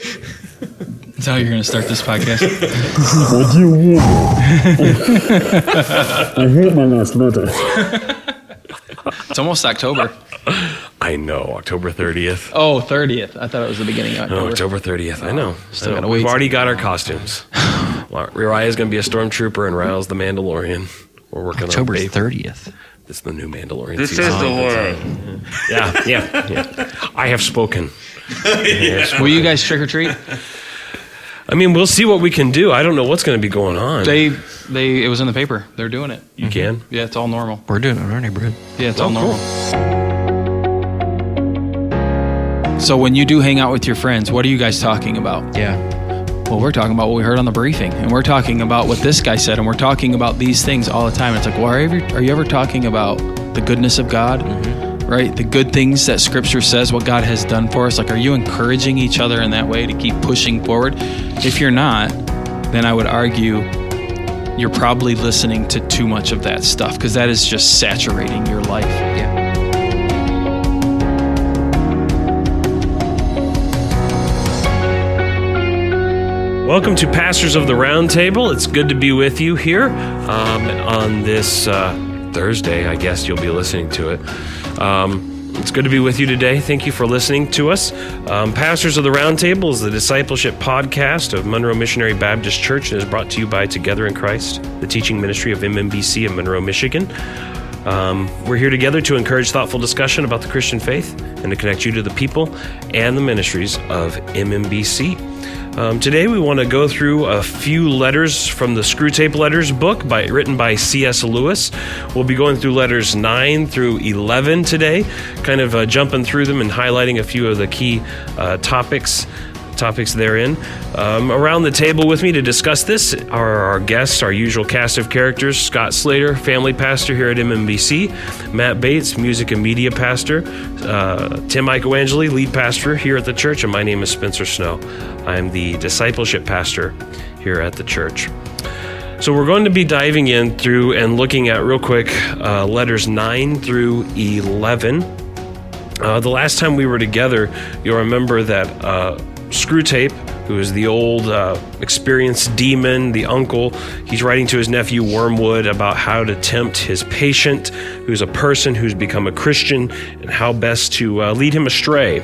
That's how you're going to start this podcast. What do you want? I hate my last letter. It's almost October. I know, October 30th. Oh, 30th. I thought it was the beginning of No, October. October 30th. I know. Still I know. gotta wait. We've already got our costumes. Well, Uriah's going to be a stormtrooper and Ryle's the Mandalorian. We're working October on Babe. 30th. This is the new Mandalorian This season. is the oh, word. Yeah, yeah, yeah. I have spoken. Yes. Will you guys trick or treat? I mean, we'll see what we can do. I don't know what's going to be going on. They, they. It was in the paper. They're doing it. you can. Mm-hmm. Yeah, it's all normal. We're doing it in our neighborhood. Yeah, it's Oh, all cool. normal. So when you do hang out with your friends, what are you guys talking about? Yeah. Well, we're talking about what we heard on the briefing, and we're talking about what this guy said, and we're talking about these things all the time. It's like, well, are you ever, are you ever talking about the goodness of God? Mm-hmm. Right? The good things that Scripture says, what God has done for us. Like, are you encouraging each other in that way to keep pushing forward? If you're not, then I would argue you're probably listening to too much of that stuff because that is just saturating your life. Yeah. Welcome to Pastors of the Roundtable. It's good to be with you here um, on this uh, Thursday. I guess you'll be listening to it. Um, it's good to be with you today. Thank you for listening to us. Um, Pastors of the Roundtable is the discipleship podcast of Monroe Missionary Baptist Church and is brought to you by Together in Christ, the teaching ministry of MMBC in Monroe, Michigan. Um, we're here together to encourage thoughtful discussion about the Christian faith and to connect you to the people and the ministries of MMBC. Um, today, we want to go through a few letters from the Screwtape Letters book by, written by C.S. Lewis. We'll be going through letters 9 through 11 today, kind of uh, jumping through them and highlighting a few of the key uh, topics topics therein. Um, around the table with me to discuss this are our guests, our usual cast of characters Scott Slater, family pastor here at MMBC, Matt Bates, music and media pastor, uh, Tim Michaelangeli, lead pastor here at the church, and my name is Spencer Snow. I'm the discipleship pastor here at the church. So we're going to be diving in through and looking at real quick uh, letters 9 through 11. Uh, the last time we were together, you'll remember that uh, Screwtape, who is the old uh, experienced demon, the uncle, he's writing to his nephew Wormwood about how to tempt his patient, who's a person who's become a Christian, and how best to uh, lead him astray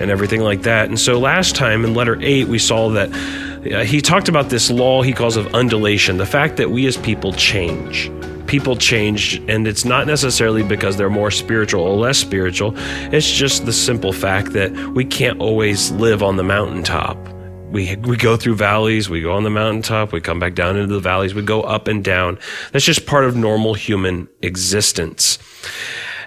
and everything like that. And so last time in letter 8, we saw that uh, he talked about this law he calls of undulation, the fact that we as people change people change and it's not necessarily because they're more spiritual or less spiritual. It's just the simple fact that we can't always live on the mountaintop. We, we go through valleys we go on the mountaintop we come back down into the valleys we go up and down. That's just part of normal human existence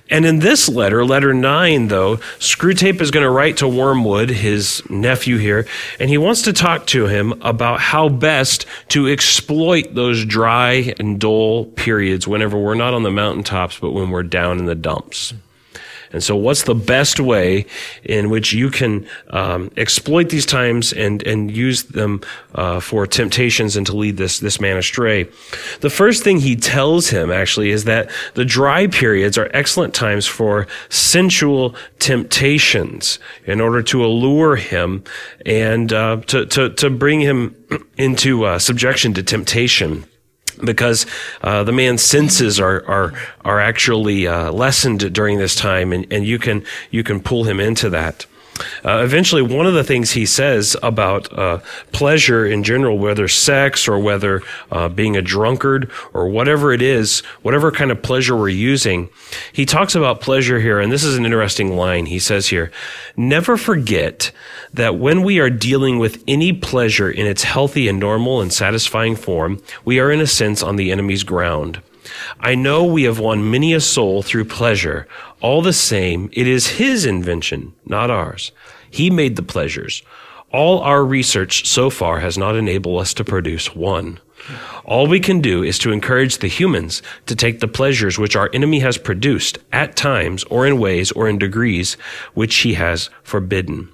and in this letter, letter nine, though, Screwtape is going to write to Wormwood, his nephew here, and he wants to talk to him about how best to exploit those dry and dull periods whenever we're not on the mountaintops, but when we're down in the dumps. And so, what's the best way in which you can um, exploit these times and and use them uh, for temptations and to lead this this man astray? The first thing he tells him actually is that the dry periods are excellent times for sensual temptations in order to allure him and uh, to to to bring him into uh, subjection to temptation because uh, the man's senses are are are actually uh, lessened during this time, and, and you can you can pull him into that. Uh, eventually, one of the things he says about uh, pleasure in general, whether sex or whether uh, being a drunkard or whatever it is, whatever kind of pleasure we're using, he talks about pleasure here, and this is an interesting line. He says here, "Never forget that when we are dealing with any pleasure in its healthy and normal and satisfying form, we are in a sense on the enemy's ground." I know we have won many a soul through pleasure. All the same, it is his invention, not ours. He made the pleasures. All our research so far has not enabled us to produce one. All we can do is to encourage the humans to take the pleasures which our enemy has produced at times or in ways or in degrees which he has forbidden.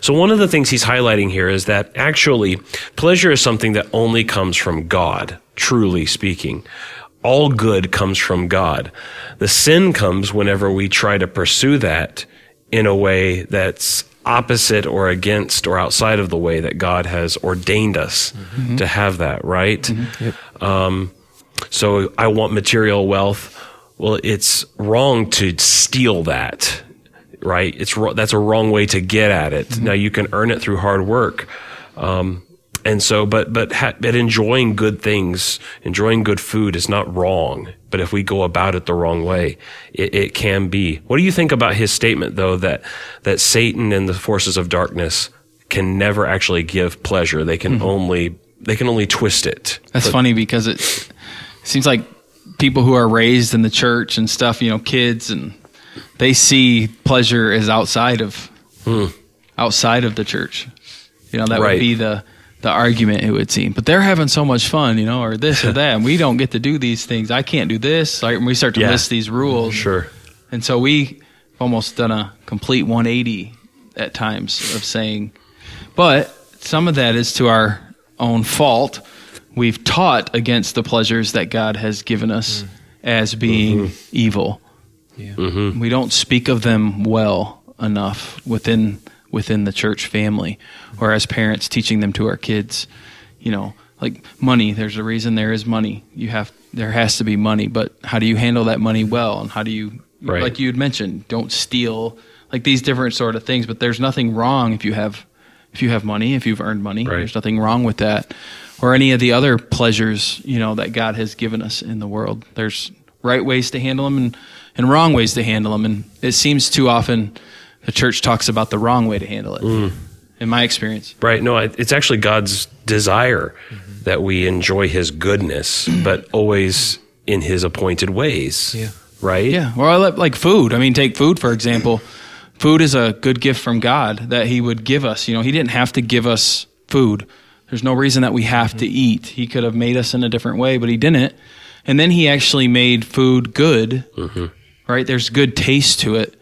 So one of the things he's highlighting here is that actually pleasure is something that only comes from God, truly speaking. All good comes from God. The sin comes whenever we try to pursue that in a way that's opposite or against or outside of the way that God has ordained us to have that, right? Um, so I want material wealth. Well, it's wrong to steal that, right? It's that's a wrong way to get at it. Now you can earn it through hard work. Um, and so, but but ha- but enjoying good things, enjoying good food is not wrong. But if we go about it the wrong way, it, it can be. What do you think about his statement, though, that that Satan and the forces of darkness can never actually give pleasure? They can only they can only twist it. That's funny because it seems like people who are raised in the church and stuff, you know, kids and they see pleasure as outside of outside of the church. You know, that Hmm. Right. would be the the argument it would seem. But they're having so much fun, you know, or this or that, and we don't get to do these things. I can't do this. Like, and we start to Yeah. list these rules. Sure. And so we almost done a complete 180 at times of saying, but some of that is to our own fault. We've taught against the pleasures that God has given us as being evil. Mm-hmm. We don't speak of them well enough within within the church family or as parents teaching them to our kids. You know, like money, there's a reason there is money. You have there has to be money, but how do you handle that money well and how do you Right. like you had mentioned, don't steal like these different sort of things, but there's nothing wrong if you have if you have money, if you've earned money. Right. There's nothing wrong with that. Or any of the other pleasures, you know, that God has given us in the world. There's right ways to handle them and, and wrong ways to handle them. And it seems too often the church talks about the wrong way to handle it, Mm. in my experience. Right. No, it's actually God's desire that we enjoy his goodness, but always in his appointed ways. Yeah. Right? Yeah. Well, I like food. I mean, take food, for example. Food is a good gift from God that He would give us. You know, He didn't have to give us food. There's no reason that we have to eat. He could have made us in a different way, but He didn't. And then He actually made food good, mm-hmm. right? There's good taste to it.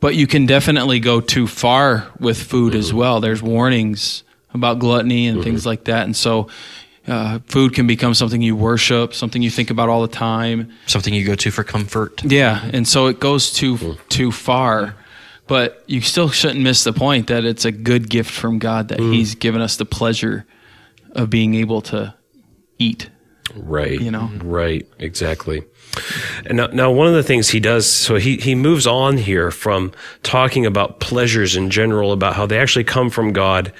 But you can definitely go too far with food as mm-hmm. well. There's warnings about gluttony and mm-hmm. things like that. And so uh, food can become something you worship, something you think about all the time. Something you go to for comfort. Yeah, and so it goes too mm. too far, but you still shouldn't miss the point that it's a good gift from God that mm. He's given us the pleasure of being able to eat. Right. You know? Right. Exactly. And now, now, one of the things he does, so he, he moves on here from talking about pleasures in general, about how they actually come from God.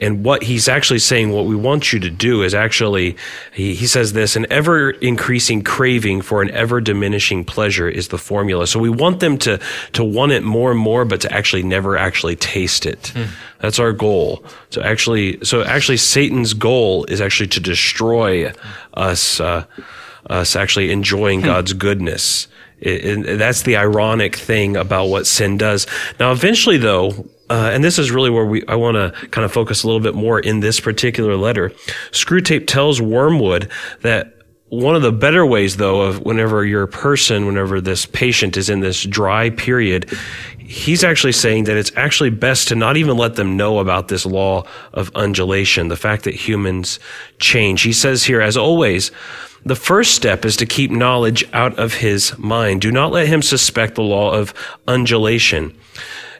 And what he's actually saying, what we want you to do is actually, he, he says this, an ever increasing craving for an ever diminishing pleasure is the formula. So we want them to, to want it more and more, but to actually never actually taste it. That's our goal. So actually, so actually Satan's goal is actually to destroy us, uh, us actually enjoying God's goodness. It- and that's the ironic thing about what sin does. Now, eventually, though, uh, and this is really where we I want to kind of focus a little bit more in this particular letter. Screwtape tells Wormwood that one of the better ways, though, of whenever your person, whenever this patient is in this dry period, he's actually saying that it's actually best to not even let them know about this law of undulation, the fact that humans change. He says here, as always, the first step is to keep knowledge out of his mind. Do not let him suspect the law of undulation.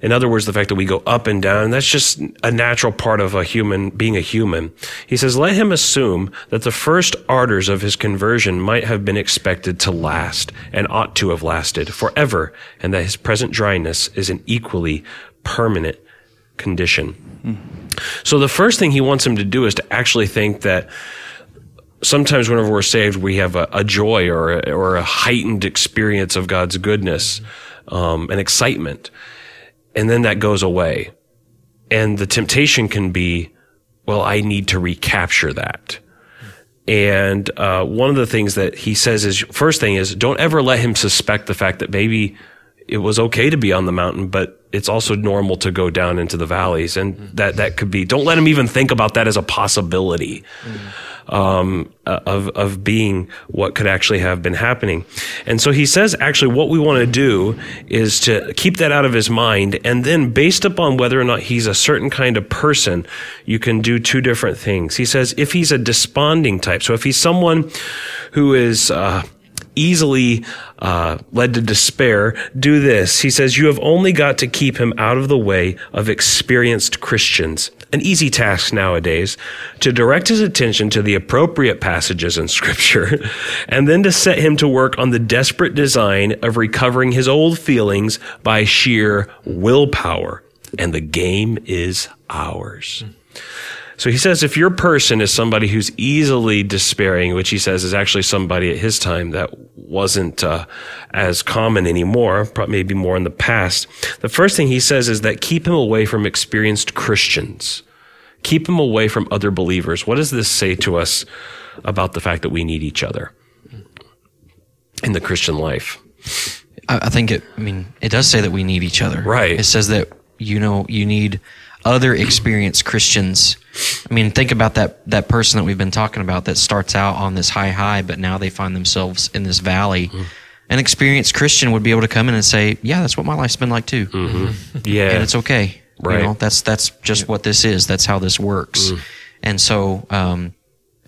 In other words, the fact that we go up and down, that's just a natural part of a human being a human. He says, let him assume that the first ardors of his conversion might have been expected to last and ought to have lasted forever, and that his present dryness is an equally permanent condition. So the first thing he wants him to do is to actually think that sometimes whenever we're saved, we have a, a joy or a, or a heightened experience of God's goodness, um, and excitement. And then that goes away. And the temptation can be, well, I need to recapture that. And uh, one of the things that he says is first thing is don't ever let him suspect the fact that maybe it was okay to be on the mountain, but it's also normal to go down into the valleys, and that that could be. Don't let him even think about that as a possibility um, uh, of of being what could actually have been happening. And so he says, actually, what we want to do is to keep that out of his mind, and then based upon whether or not he's a certain kind of person, you can do two different things. He says, if he's a desponding type, so if he's someone who is uh, easily uh, led to despair, do this. He says, You have only got to keep him out of the way of experienced Christians. An easy task nowadays to direct his attention to the appropriate passages in Scripture, and then to set him to work on the desperate design of recovering his old feelings by sheer willpower. And the game is ours. So he says if your person is somebody who's easily despairing, which he says is actually somebody at his time that wasn't uh, as common anymore, probably maybe more in the past, the first thing he says is that keep him away from experienced Christians. Keep him away from other believers. What does this say to us about the fact that we need each other in the Christian life? I, I think it. I mean, it does say that we need each other. Right. It says that you know you need other experienced Christians. I mean, think about that that person that we've been talking about that starts out on this high high, but now they find themselves in this valley. Mm-hmm. An experienced Christian would be able to come in and say, "Yeah, that's what my life's been like too, mm-hmm. Yeah. and it's okay." Right. You know, that's that's just what this is. That's how this works. Mm. And so, um,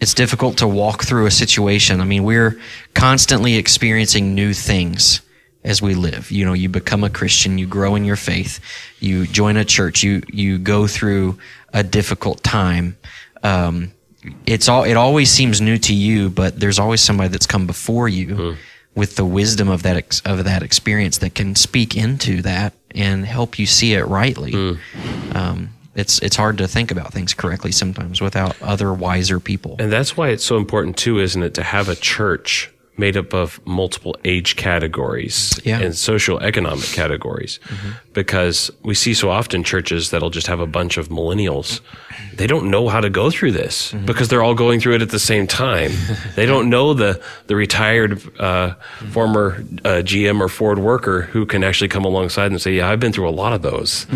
it's difficult to walk through a situation. I mean, we're constantly experiencing new things as we live. You know, you become a Christian, you grow in your faith, you join a church, you you go through a difficult time. Um, it's all it always seems new to you, but there's always somebody that's come before you with the wisdom of that ex- of that experience that can speak into that and help you see it rightly. Um, it's it's hard to think about things correctly sometimes without other wiser people. And that's why it's so important too, isn't it, to have a church made up of multiple age categories Yeah. and social economic categories. Because we see so often churches that'll just have a bunch of millennials. They don't know how to go through this because they're all going through it at the same time. they don't know the the retired uh, former uh, GM or Ford worker who can actually come alongside and say, "Yeah, I've been through a lot of those."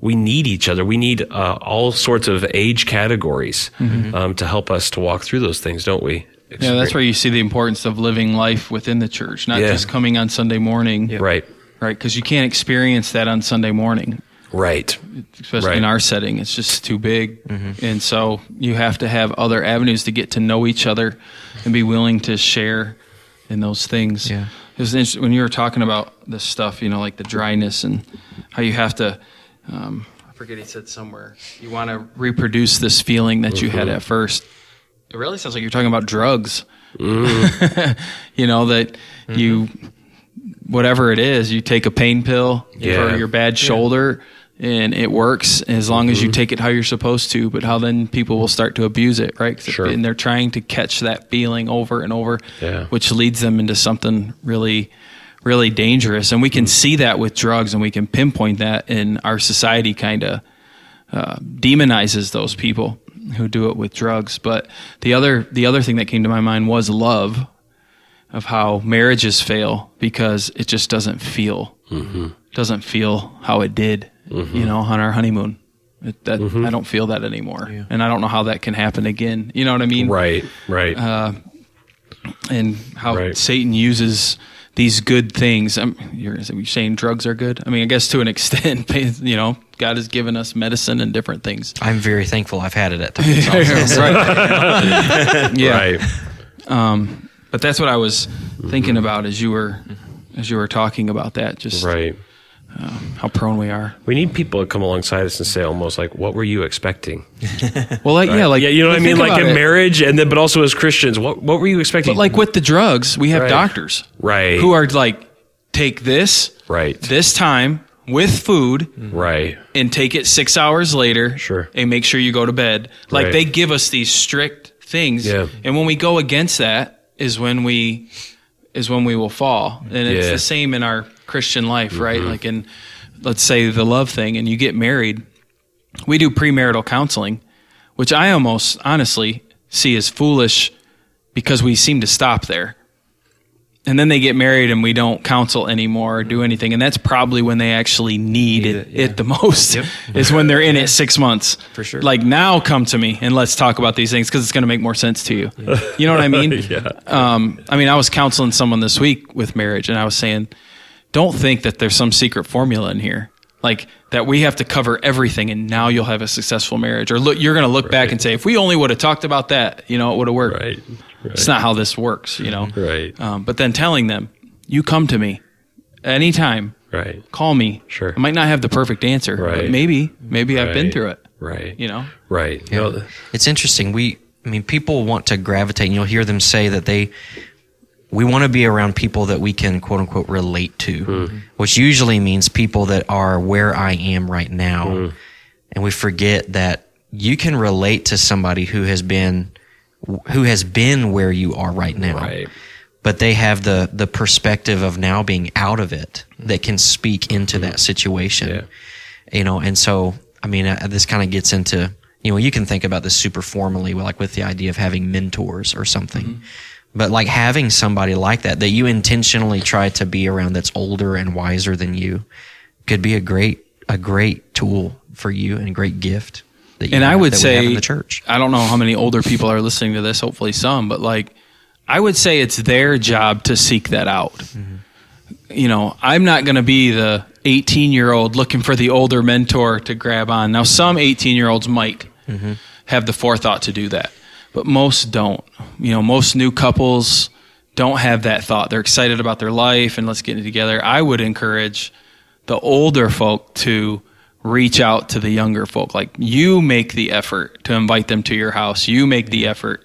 We need each other. We need uh, all sorts of age categories um, to help us to walk through those things, don't we? Yeah, that's where you see the importance of living life within the church, not Yeah. just coming on Sunday morning, Right. right? Because you can't experience that on Sunday morning, Right. especially Right. in our setting. It's just too big, and so you have to have other avenues to get to know each other and be willing to share in those things. Yeah. It was interesting when you were talking about this stuff, you know, like the dryness and how you have to. Um, I forget he said somewhere you want to reproduce this feeling that you had at first. It really sounds like you're talking about drugs. Mm. you know that mm-hmm. you whatever it is, you take a pain pill Yeah. for your bad shoulder and it works as long as you mm-hmm. take it how you're supposed to, but how then people will start to abuse it, right? 'Cause it- Sure. And they're trying to catch that feeling over and over, Yeah. which leads them into something really really dangerous. And we can mm-hmm. see that with drugs and we can pinpoint that in our society kind of uh, demonizes those people who do it with drugs. But the other the other thing that came to my mind was love, of how marriages fail because it just doesn't feel mm-hmm. doesn't feel how it did, mm-hmm. you know, on our honeymoon. It, that mm-hmm. I don't feel that anymore, and I don't know how that can happen again. You know what I mean? Right. Right. Uh, and how Right. Satan uses these good things. Um, you're, you're saying drugs are good? I mean, I guess to an extent, you know, God has given us medicine and different things. I'm very thankful I've had it at times. also. Yeah. Right. Um, but that's what I was thinking about as you were as you were talking about that. Just Right. Uh, how prone we are. We need people to come alongside us and say almost like, "What were you expecting?" Well, like yeah, like yeah, you know what I mean. Like in it. marriage, and then but also as Christians, what what were you expecting? But like with the drugs, we have Right. doctors right, who are like, take this right, this time with food right, and take it six hours later. Sure. And make sure you go to bed. Like Right. they give us these strict things. Yeah. And when we go against that is when we is when we will fall. And it's Yeah. Mm-hmm. the same in our Christian life, right? Like in let's say the love thing and you get married. We do premarital counseling, which I almost honestly see as foolish because we seem to stop there. And then they get married and we don't counsel anymore or do anything. And that's probably when they actually need, it, it, the most is when they're in it six months. For sure. Like now come to me and let's talk about these things because it's going to make more sense to you. You know what I mean? yeah, Um, I mean, I was counseling someone this week with marriage and I was saying, don't think that there's some secret formula in here. Like that we have to cover everything and now you'll have a successful marriage. Or look, you're going to look back and say, if we only would have talked about that, you know, it would have worked. right, right. It's not how this works, you know. Right. Um, but then telling them, you come to me anytime, Right. call me. Sure. I might not have the perfect answer, Right. but maybe, maybe I've been through it. Right. You know. Right. No, It's interesting. We, I mean, people want to gravitate, and you'll hear them say that they, we want to be around people that we can quote unquote relate to, which usually means people that are where I am right now. And we forget that you can relate to somebody who has been, who has been where you are right now. Right. But they have the, the perspective of now being out of it that can speak into that situation Yeah. you know and so i mean uh, this kind of gets into you know you can think about this super formally like with the idea of having mentors or something but like having somebody like that that you intentionally try to be around that's older and wiser than you could be a great a great tool for you and a great gift that you and I would have say in the church I don't know how many older people are listening to this. Hopefully, some. But like, I would say it's their job to seek that out. Mm-hmm. You know, I'm not going to be the 18 year old looking for the older mentor to grab on. Now, some 18 year olds might mm-hmm. have the forethought to do that, but most don't. You know, most new couples don't have that thought. They're excited about their life and let's get it together. I would encourage the older folk to reach out to the younger folk. Like you make the effort to invite them to your house. You make the effort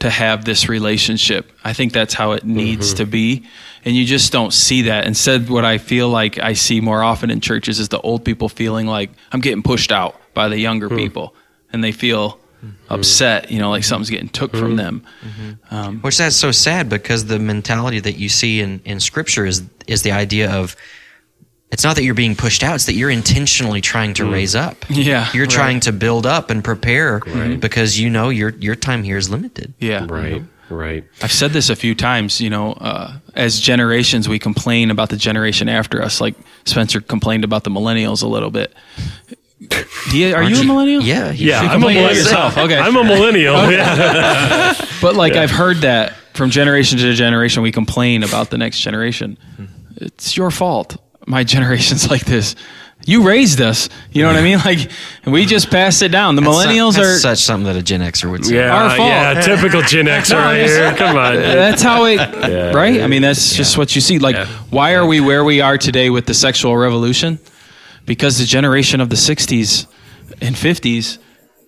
to have this relationship. I think that's how it needs mm-hmm. to be. And you just don't see that. Instead, what I feel like I see more often in churches is the old people feeling like I'm getting pushed out by the younger hmm. people and they feel mm-hmm. upset, you know, like something's getting took from hmm. them. Mm-hmm. Um, Which that's so sad because the mentality that you see in, in scripture is is the idea of it's not that you're being pushed out, it's that you're intentionally trying to hmm. raise up. Yeah, You're right. trying to build up and prepare mm-hmm. because you know your your time here is limited. yeah. Right. Right. I've said this a few times, you know, uh, as generations, we complain about the generation after us. Like Spencer complained about the millennials a little bit. He, are you a millennial? Yeah. you Yeah, should I'm a millennial. yourself. Okay. I'm a millennial. Yeah. But like I've heard that from generation to generation, we complain about the next generation. Hmm. It's your fault. My generation's like this. You raised us. You know what I mean? Like we just passed it down. The millennials That's are. such something that a Gen Xer would say. Yeah. Our fault. Yeah. Typical Gen Xer right here. Come on. that's how it right i mean that's just what you see like Yeah. why are we where we are today with the sexual revolution because the generation of the 60s and 50s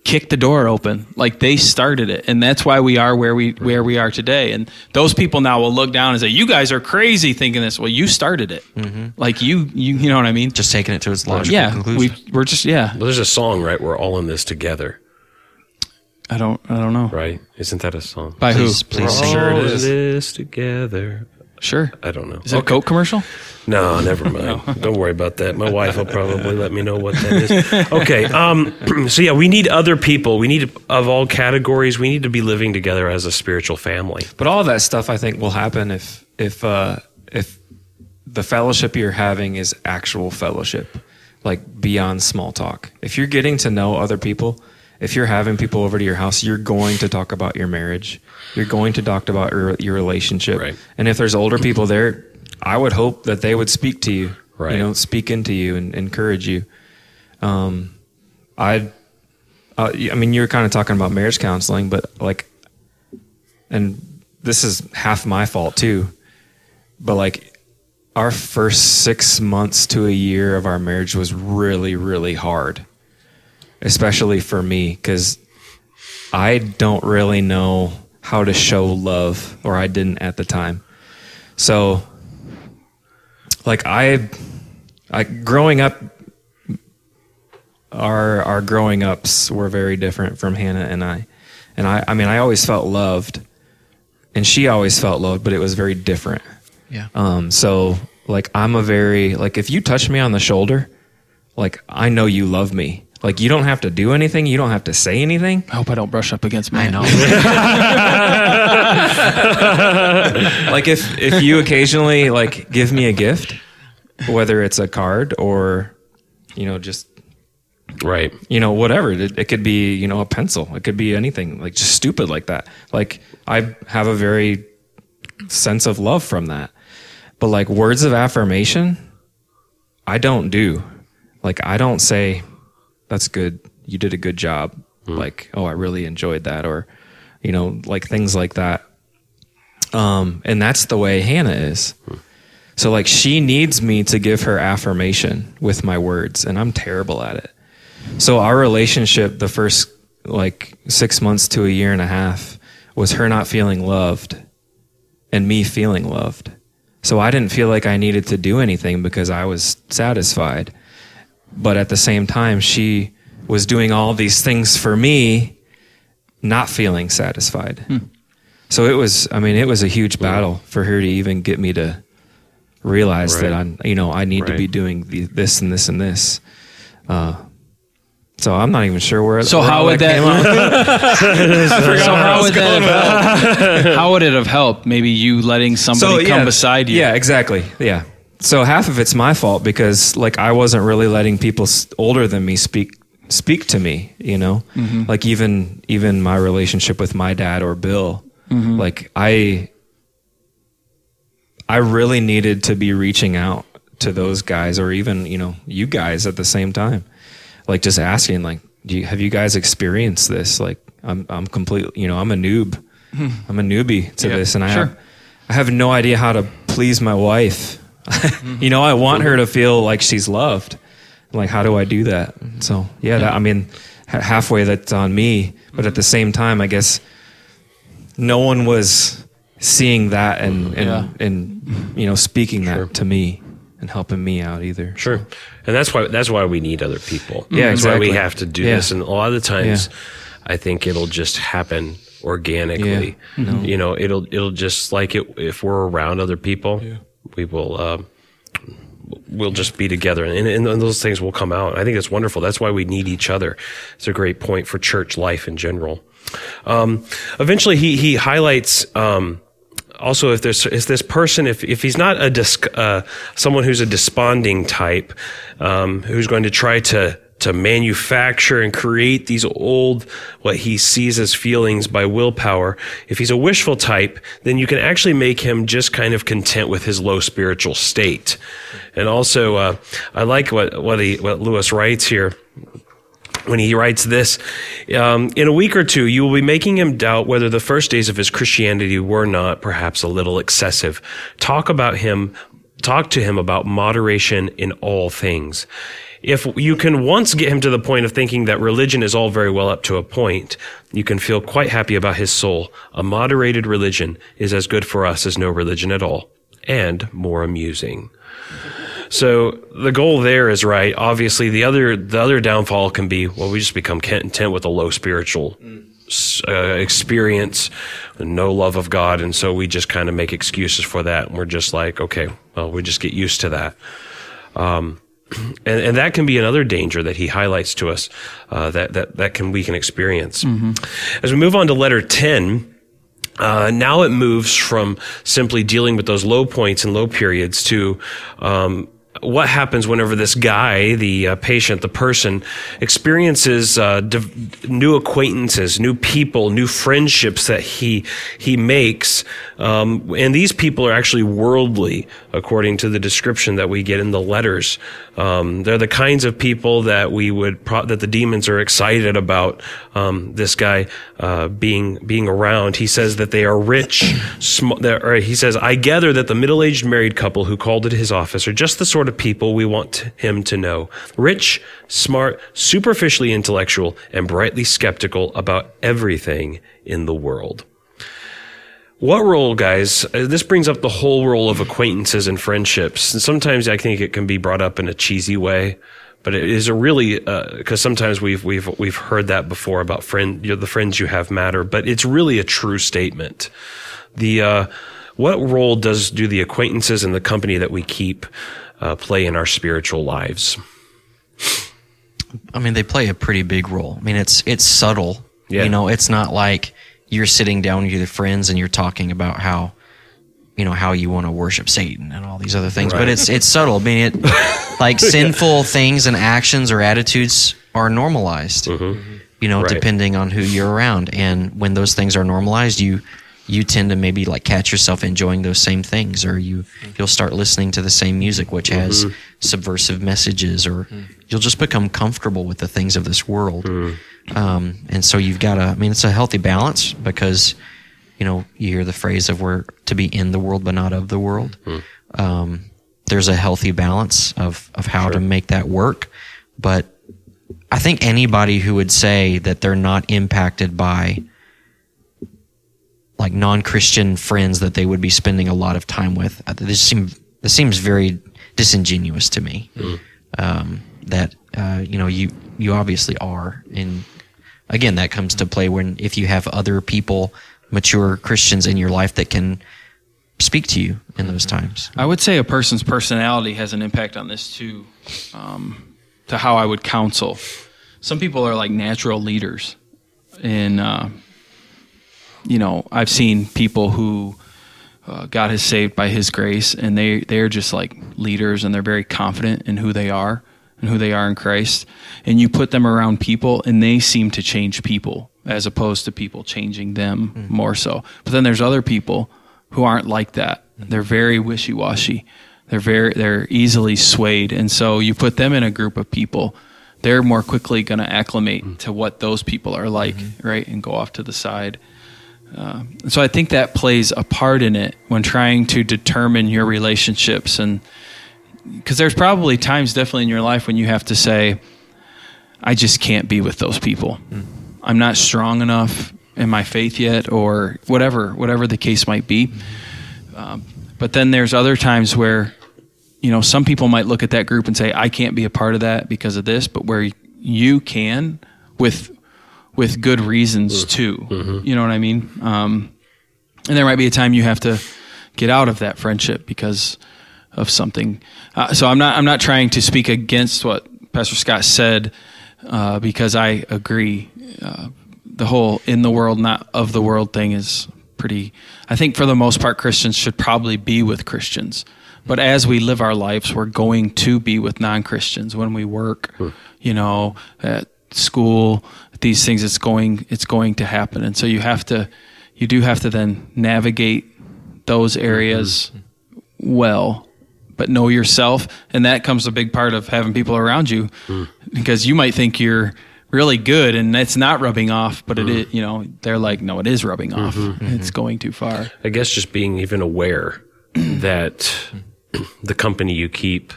kicked the door open like they started it and that's why we are where we where we are today and those people now will look down and say you guys are crazy thinking this well you started it mm-hmm. like you you you know what i mean Just taking it to its logical yeah conclusion. we, we're just yeah Well, there's a song, right? We're all in this together, i don't i don't know right? Isn't that a song? by please, who please sing. all it in this together. Sure I don't know. is it a coke commercial No, never mind. Don't worry about that. My wife will probably let me know what that is. Okay. Um, so yeah, we need other people. We need of all categories. We need to be living together as a spiritual family. But all that stuff, I think, will happen if if uh, if the fellowship you're having is actual fellowship, like beyond small talk. If you're getting to know other people, if you're having people over to your house, you're going to talk about your marriage. You're going to talk about your, your relationship. Right. And if there's older people there, I would hope that they would speak to you. Right. You know, speak into you and encourage you. Um, I, uh, I mean, you're kind of talking about marriage counseling, but like and this is half my fault too but like our first six months to a year of our marriage was really really hard especially for me because i don't really know how to show love or i didn't at the time so like i i growing up our our growing ups were very different from hannah and i and i i mean i always felt loved and she always felt loved, but it was very different. Yeah. Um, so like I'm a very like if you touch me on the shoulder, like I know you love me. Like you don't have to do anything, you don't have to say anything. i hope i don't brush up against I mine know. Like if if you occasionally like give me a gift, whether it's a card or you know just Right. you know whatever it, it could be you know a pencil it could be anything like just stupid like that like i have a very sense of love from that but like words of affirmation i don't do like i don't say that's good you did a good job like oh i really enjoyed that or you know like things like that Um, and that's the way Hannah is. So like she needs me to give her affirmation with my words, and I'm terrible at it. So our relationship, the first like six months to a year and a half, was her not feeling loved and me feeling loved. So I didn't feel like I needed to do anything because I was satisfied. But at the same time, she was doing all these things for me, not feeling satisfied. So it was, I mean, it was a huge battle for her to even get me to realize that I'm, you know, I need to be doing the, this and this and this. Uh, so I'm not even sure where. So where how would that? so how would that? How would it have helped? Maybe you letting somebody come beside you. Yeah, exactly. Yeah. So half of it's my fault because like I wasn't really letting people older than me speak speak to me, you know? Mm-hmm. Like even even my relationship with my dad or Bill, Mm-hmm. like I I really needed to be reaching out to those guys or even, you know, you guys at the same time. Like just asking like do you, have you guys experienced this? Like I'm I'm completely, you know, I'm a noob. I'm a newbie to Hmm. Yeah, this and I sure. have I have no idea how to please my wife. you know, I want her to feel like she's loved. Like, how do I do that? So, yeah, That, I mean, ha- halfway that's on me, but at the same time, I guess no one was seeing that and and, Yeah. and you know speaking that to me and helping me out either. Sure, and that's why that's why we need other people. Yeah, that's why we have to do Yeah. this. And a lot of the times, Yeah. I think it'll just happen organically. You know, it'll it'll just like it if we're around other people, we will. Um, We'll just be together, and, and those things will come out. I think it's wonderful. That's why we need each other. It's a great point for church life in general. Um, eventually, he he highlights um, also if there's if this person if if he's not a dis, uh, someone who's a desponding type um, who's going to try to to manufacture and create these old what he sees as feelings by willpower. If he's a wishful type then you can actually make him just kind of content with his low spiritual state. And also uh, i like what what he what lewis writes here. When he writes this um, in a week or two you will be making him doubt whether the first days of his christianity were not perhaps a little excessive. Talk about him talk to him about moderation in all things if you can once get him to the point of thinking that religion is all very well up to a point, you can feel quite happy about his soul. A moderated religion is as good for us as no religion at all, and more amusing. So the goal there is right. Obviously, the other the other downfall can be well, we just become content with a low spiritual uh, experience, no love of God, and so we just kind of make excuses for that. And we're just like, okay, well, we just get used to that. Um, and, and that can be another danger that he highlights to us uh, that that that can we can experience. As we move on to letter ten. Uh, now it moves from simply dealing with those low points and low periods to um, what happens whenever this guy, the uh, patient, the person, experiences uh, div- new acquaintances, new people, new friendships that he he makes, um, and these people are actually worldly, according to the description that we get in the letters. Um, they're the kinds of people that we would pro- that the demons are excited about. Um, this guy uh, being being around. He says that they are rich. Sm- he says, I gather that the middle aged married couple who called at his office are just the sort of people we want him to know: rich, smart, superficially intellectual, and brightly skeptical about everything in the world. What role, guys? uh, This brings up the whole role of acquaintances and friendships. And sometimes I think it can be brought up in a cheesy way, but it is a really because sometimes we've we've we've heard that before about friend. You know, the friends you have matter, but it's really a true statement. The uh, what role does do the acquaintances and the company that we keep uh, play in our spiritual lives? I mean, they play a pretty big role. I mean, it's it's subtle. Yeah. You know, it's not like you're sitting down with your friends and you're talking about how, you know, how you want to worship Satan and all these other things. But it's it's subtle. I mean, it like sinful things and actions or attitudes are normalized. You know, Right. depending on who you're around, and when those things are normalized, you you tend to maybe like catch yourself enjoying those same things, or you you'll start listening to the same music which has subversive messages, or you'll just become comfortable with the things of this world. Um, and so you've got to. I mean, it's a healthy balance because you know you hear the phrase of we're to be in the world but not of the world. Um, there's a healthy balance of of how to make that work, but I think anybody who would say that they're not impacted by like non-Christian friends that they would be spending a lot of time with, uh, this seems this seems very disingenuous to me. Um, that uh, you know you you obviously are, and again that comes to play when if you have other people, mature Christians in your life that can speak to you in those times. I would say a person's personality has an impact on this too, um, to how I would counsel. Some people are like natural leaders, and uh, you know I've seen people who uh, God has saved by His grace, and they they're just like leaders, and they're very confident in who they are and who they are in Christ. And you put them around people, and they seem to change people as opposed to people changing them mm-hmm. more so. But then there's other people who aren't like that. Mm-hmm. They're very wishy washy. They're very they're easily swayed, and so you put them in a group of people. They're more quickly going to acclimate mm. to what those people are like, mm-hmm. right, and go off to the side. Uh, so I think that plays a part in it when trying to determine your relationships, and because there's probably times, definitely in your life, when you have to say, "I just can't be with those people. I'm not strong enough in my faith yet," or whatever, whatever the case might be. Um, but then there's other times where, you know, some people might look at that group and say, "I can't be a part of that because of this," but where you can with with good reasons too. You know what I mean? Um, and there might be a time you have to get out of that friendship because of something. Uh, so I'm not I'm not trying to speak against what Pastor Scott said uh, because I agree. Uh, the whole in the world, not of the world thing is pretty. I think for the most part, Christians should probably be with Christians. But as we live our lives, we're going to be with non Christians when we work, you know, at school, these things. It's going it's going to happen, and so you have to you do have to then navigate those mm-hmm. areas well but know yourself. And that comes a big part of having people around you mm. because you might think you're really good and it's not rubbing off but it mm. is you know they're like no it is rubbing mm-hmm. off. Mm-hmm. It's going too far. I guess just being even aware that the company you keep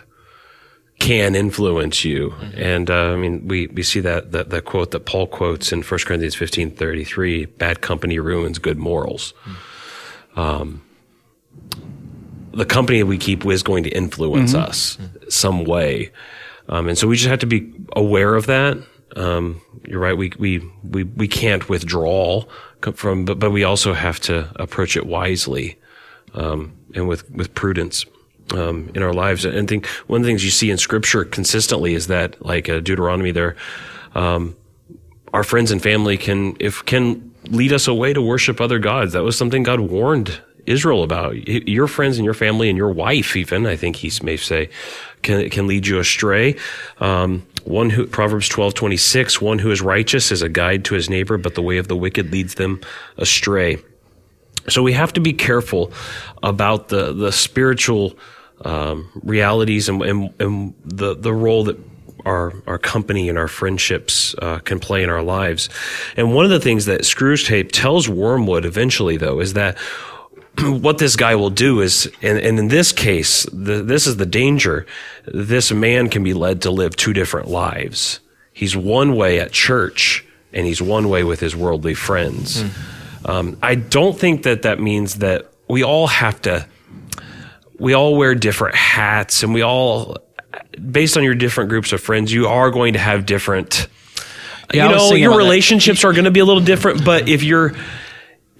can influence you. And uh, I mean, we, we see that, that, that quote that Paul quotes in 1 Corinthians 15 33 bad company ruins good morals. Um, the company we keep is going to influence us some way. Um, and so we just have to be aware of that. Um, you're right. We, we, we, we can't withdraw from, but, but we also have to approach it wisely, um, and with, with prudence, um, in our lives. And think one of the things you see in scripture consistently is that, like uh, Deuteronomy there, um, our friends and family can, if can lead us away to worship other gods. That was something God warned Israel about. Your friends and your family and your wife, even, I think he may say, can, can lead you astray. Um, one who, Proverbs twelve twenty six, one who is righteous is a guide to his neighbor, but the way of the wicked leads them astray. So we have to be careful about the, the spiritual, um, realities and, and, and the, the role that our, our company and our friendships uh, can play in our lives. And one of the things that Screwtape tells Wormwood eventually, though, is that what this guy will do is, and, and in this case, the, this is the danger. This man can be led to live two different lives. He's one way at church, and he's one way with his worldly friends. Um, I don't think that that means that we all have to. We all wear different hats, and we all, based on your different groups of friends, you are going to have different. Yeah, you know, your relationships are going to be a little different, but if you're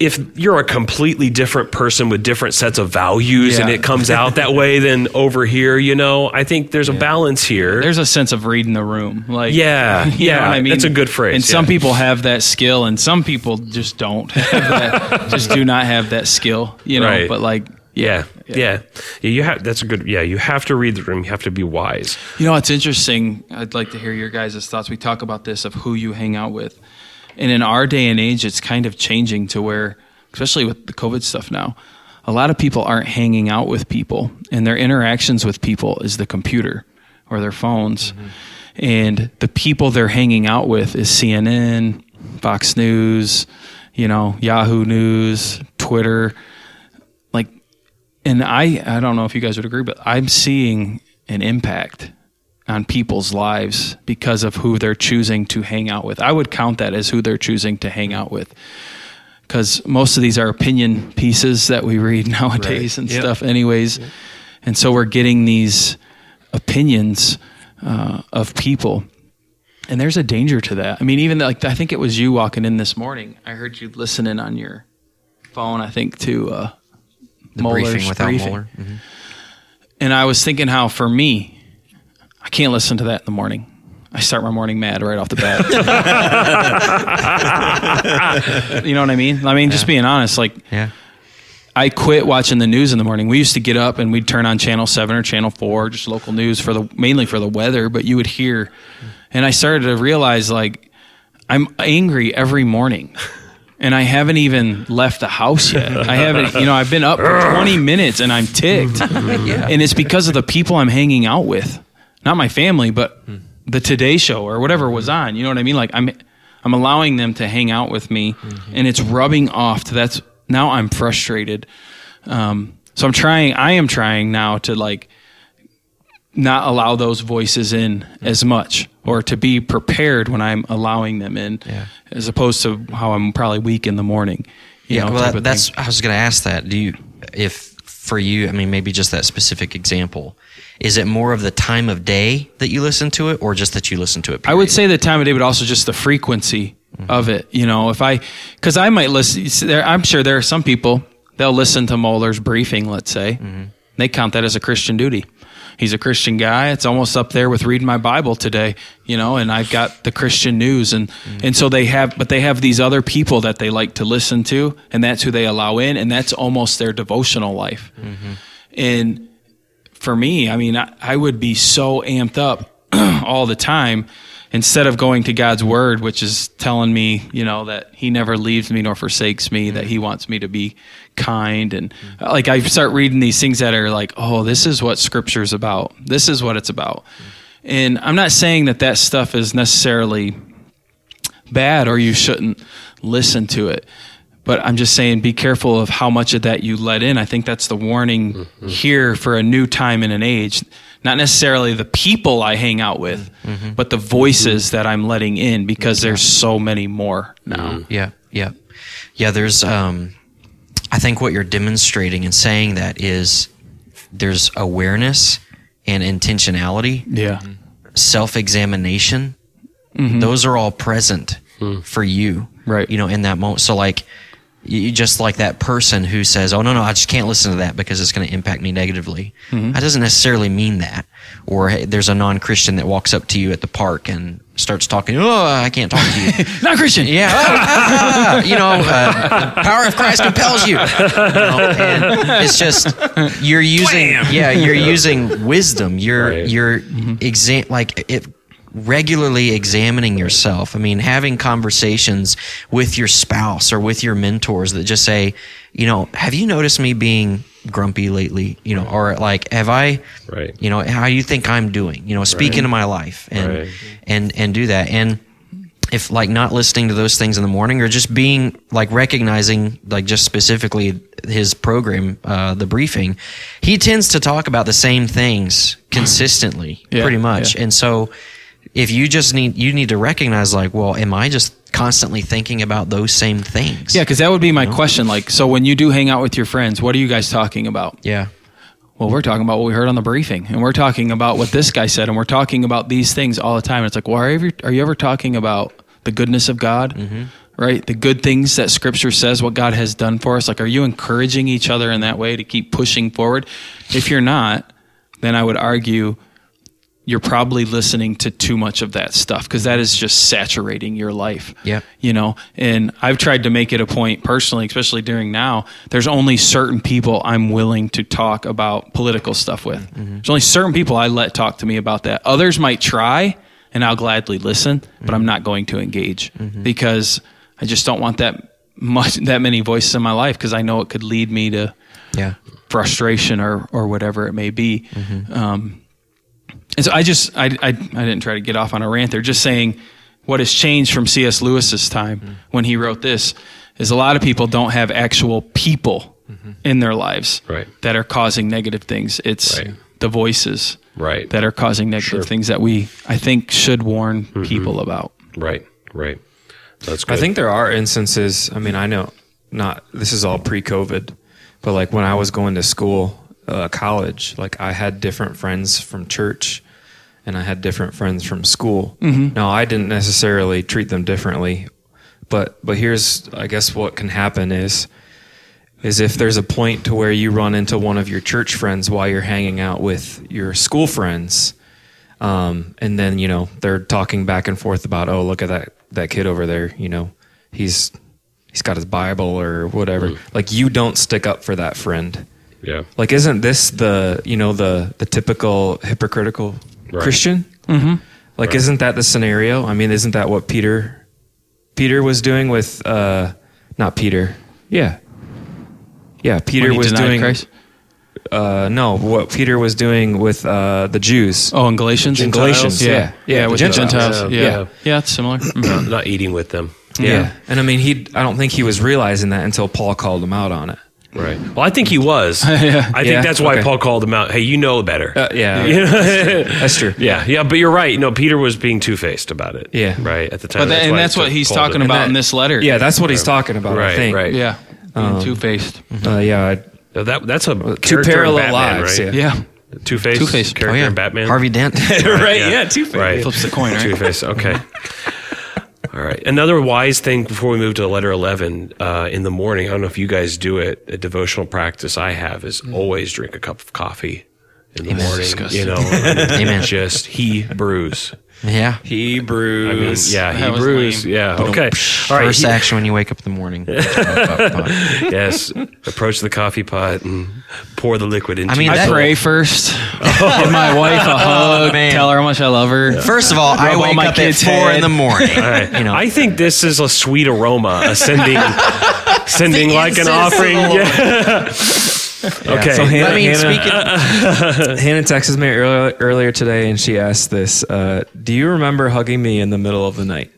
if you're a completely different person with different sets of values and it comes out that way then over here, you know, I think there's a balance here. there's a sense of reading the room like Yeah, you know yeah, what I mean? That's a good phrase, and some people have that skill and some people just don't have that just do not have that skill you know? Right. but like yeah, yeah, yeah. You have that's a good. Yeah, you have to read the room. You have to be wise. You know, it's interesting. I'd like to hear your guys' thoughts. We talk about this of who you hang out with. And in our day and age, it's kind of changing to where, especially with the COVID stuff now, a lot of people aren't hanging out with people, and their interactions with people is the computer or their phones. Mm-hmm. And the people they're hanging out with is CNN, Fox News, you know, Yahoo News, Twitter and I I don't know if you guys would agree, but I'm seeing an impact on people's lives because of who they're choosing to hang out with. I would count that as who they're choosing to hang out with. Because most of these are opinion pieces that we read nowadays and Yep. stuff, anyways. And so we're getting these opinions uh, of people. And there's a danger to that. I mean, even like I think it was you walking in this morning. I heard you listening on your phone. I think to uh, The Mohler's briefing without briefing. Mohler. Mhm. and I was thinking how for me, I can't listen to that in the morning. I start my morning mad right off the bat. you know what I mean? I mean, just being honest, like Yeah. I quit watching the news in the morning. We used to get up and we'd turn on channel 7 or channel 4, just local news for the mainly for the weather, but you would hear and I started to realize like I'm angry every morning. And I haven't even left the house yet. I haven't, you know, I've been up for 20 minutes and I'm ticked. And it's because of the people I'm hanging out with. Not my family, but hmm. the Today Show or whatever was hmm. on. You know what I mean? Like I'm I'm allowing them to hang out with me mm-hmm. and it's rubbing off to that's now I'm frustrated. Um, so I'm trying I am trying now to like not allow those voices in hmm. as much or to be prepared when I'm allowing them in Yeah. as opposed to how I'm probably weak in the morning. Yeah, know, well, that, that's. thing. I was going to ask that. Do you, if for you, I mean, maybe just that specific example, is it more of the time of day that you listen to it, or just that you listen to it? I would say the time of day, but also just the frequency mm-hmm. of it. You know, if I, because I might listen. There, I'm sure there are some people they'll listen to Mohler's briefing. Let's say mm-hmm. they count that as a Christian duty. He's a Christian guy. It's almost up there with reading my Bible today, you know. And I've got the Christian news, and mm. and so they have, but they have these other people that they like to listen to, and that's who they allow in, and that's almost their devotional life. Mm-hmm. And for me, I mean, I, I would be so amped up all the time instead of going to God's word, which is telling me, you know, that He never leaves me nor forsakes me, that He wants me to be kind. And uh, like, I start reading these things that are like, oh, this is what Scripture's about. This is what it's about. And I'm not saying that that stuff is necessarily bad or you shouldn't listen to it. But I'm just saying, be careful of how much of that you let in. I think that's the warning here for a new time and an age. Not necessarily the people I hang out with, mm-hmm. but the voices that I'm letting in because there's so many more now. Mm-hmm. Yeah, yeah, yeah. There's, um, I think what you're demonstrating and saying that is there's awareness and intentionality, Yeah. self examination. Mm-hmm. Those are all present hmm. for you, Right. You know, in that moment. So, like, you just like that person who says, "Oh no, no, I just can't listen to that because it's going to impact me negatively." That doesn't necessarily mean that. Or hey, there's a non-Christian that walks up to you at the park and starts talking. Oh, I can't talk to you. Not Christian. Yeah, oh, ah, ah, you know, uh, the power of Christ compels you. You know, and it's just you're using, yeah, you're using wisdom. You're Right. you're exam like it regularly examining yourself. I mean, having conversations with your spouse or with your mentors that just say, you know, have you noticed me being grumpy lately? You know, or like, have I, Right. you know, how you think I'm doing? You know, speak into my life and Right. and and do that and if like not listening to those things in the morning or just being like recognizing like just specifically his program uh, the briefing he tends to talk about the same things consistently Yeah, pretty much yeah. and so if you just need you need to recognize like well am i just constantly thinking about those same things Yeah, because that would be my question. Like, so when you do hang out with your friends, what are you guys talking about? yeah Well, we're talking about what we heard on the briefing, and we're talking about what this guy said, and we're talking about these things all the time. It's like, well, are you ever, are you ever talking about the goodness of God? Mm-hmm. Right, the good things that Scripture says, what God has done for us. Like, are you encouraging each other in that way to keep pushing forward? If you're not, then I would argue you're probably listening to too much of that stuff because that is just saturating your life. Yeah. You know, and I've tried to make it a point personally, especially during now, there's only certain people I'm willing to talk about political stuff with. Mm-hmm. Mm-hmm. There's only certain people I let talk to me about that. Others might try and I'll gladly listen, but I'm mm-hmm. not going to engage because I just don't want that much that many voices in my life because I know it could lead me to yeah frustration or or whatever it may be. Um, and so I just I, I I didn't try to get off on a rant there. Just saying what has changed from C.S. Lewis's time mm-hmm. when he wrote this is a lot of people don't have actual people mm-hmm. in their lives Right. that are causing negative things. It's Right. the voices Right. that are causing negative Sure. things that we, I think, should warn mm-hmm. people about. Right. Right. That's good. I think there are instances. I mean, I know not. This is all pre-COVID, but like when I was going to school, uh, college, like I had different friends from church, and I had different friends from school. Now I didn't necessarily treat them differently, but but here's I guess what can happen is is if there's a point to where you run into one of your church friends while you're hanging out with your school friends um, and then you know they're talking back and forth about oh look at that that kid over there you know he's he's got his bible or whatever. Like you don't stick up for that friend yeah. like isn't this the you know the the typical hypocritical Right. christian mm-hmm. like isn't that the scenario i mean isn't that what peter peter was doing with uh not peter yeah yeah peter When he was doing Christ. uh no what peter was doing with uh the jews Oh, in Galatians? In Galatians, yeah. Yeah, Yeah, with Gentiles. Gentiles. Yeah. Yeah. Yeah. Yeah, it's similar. Not, not eating with them. Yeah. And I mean, he, I don't think he was realizing that until Paul called him out on it. Right. Well, I think he was. Yeah. I think Yeah, that's why okay. Paul called him out. Hey, you know better. Uh, yeah. yeah. That's true. yeah. Yeah. But you're right. No, Peter was being two faced about it. Yeah. Right. At the time. But that, and that's what he's Paul talking about that- in this letter. Yeah, that's what he's talking about, I Right, think. right. Yeah. Being two faced. Uh, yeah. I- No, that that's a Two parallel Batman, lives. right? Yeah. Yeah. Two Face. Two-Face. character Oh yeah, in Batman. Harvey Dent. right. yeah. Yeah. Two Right. Flips the coin, right? Two Face. Okay. All right. Another wise thing before we move to letter 11 uh, in the morning, I don't know if you guys do it, a devotional practice I have is always drink a cup of coffee in the morning. You know, Amen. just he brews. Yeah. Hebrews. I mean, yeah, he That was brews. lame. Yeah. Okay. All right. First he- action when you wake up in the morning. yes. Approach the coffee pot and pour the liquid into I mean, your I that- soul. pray first. Oh, Give my wife a hug. Oh, man. Tell her how much I love her. First of all, I Rub on wake my up at kid's four in head. the morning. Right. You know, I think this is a sweet aroma ascending, sending like an offering. Yeah. Okay. So Hannah, I mean, Hannah, speaking. Hannah texted me earlier, earlier today and she asked this uh, Do you remember hugging me in the middle of the night?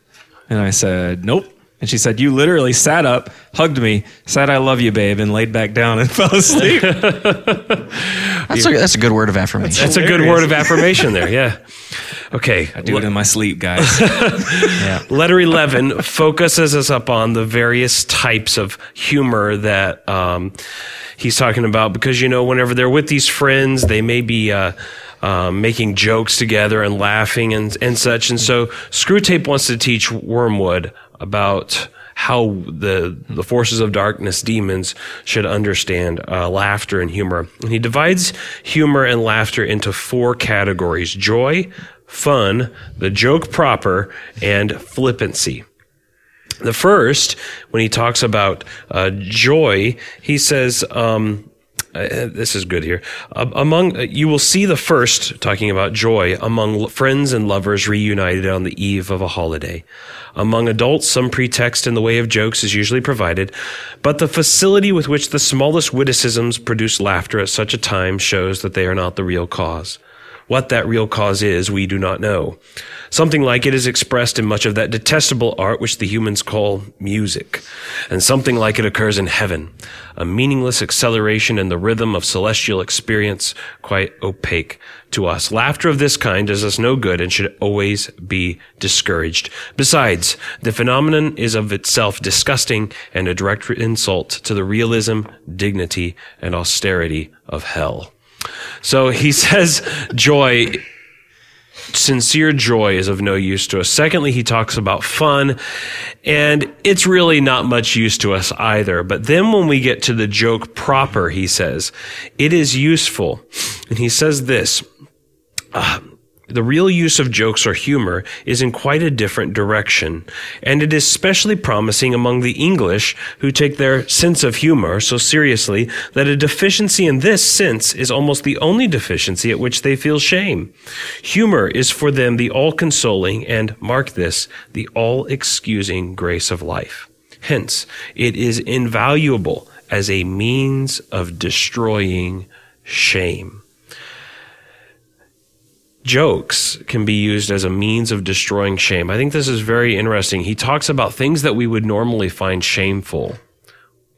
And I said, Nope. And she said, You literally sat up, hugged me, said, I love you, babe, and laid back down and fell asleep. That's a, that's a good word of affirmation. That's a good word of affirmation there. Yeah. Okay. I do it in my sleep, guys. yeah. Letter 11 focuses us up on the various types of humor that um, he's talking about because, you know, whenever they're with these friends, they may be. Uh, um, making jokes together and laughing and, and such. And so Screwtape wants to teach Wormwood about how the, the forces of darkness, demons, should understand uh, laughter and humor. And he divides humor and laughter into four categories joy, fun, the joke proper, and flippancy. The first, when he talks about uh, joy, he says, um, uh, this is good here. Uh, among uh, you will see the first talking about joy among friends and lovers reunited on the eve of a holiday. Among adults, some pretext in the way of jokes is usually provided, but the facility with which the smallest witticisms produce laughter at such a time shows that they are not the real cause. What that real cause is, we do not know. Something like it is expressed in much of that detestable art which the humans call music. And something like it occurs in heaven. A meaningless acceleration in the rhythm of celestial experience, quite opaque to us. Laughter of this kind does us no good and should always be discouraged. Besides, the phenomenon is of itself disgusting and a direct insult to the realism, dignity, and austerity of hell. So he says joy, sincere joy is of no use to us. Secondly, he talks about fun, and it's really not much use to us either. But then when we get to the joke proper, he says, it is useful. And he says this. uh, the real use of jokes or humor is in quite a different direction, and it is especially promising among the English who take their sense of humor so seriously that a deficiency in this sense is almost the only deficiency at which they feel shame. Humor is for them the all consoling and, mark this, the all excusing grace of life. Hence, it is invaluable as a means of destroying shame jokes can be used as a means of destroying shame. I think this is very interesting. He talks about things that we would normally find shameful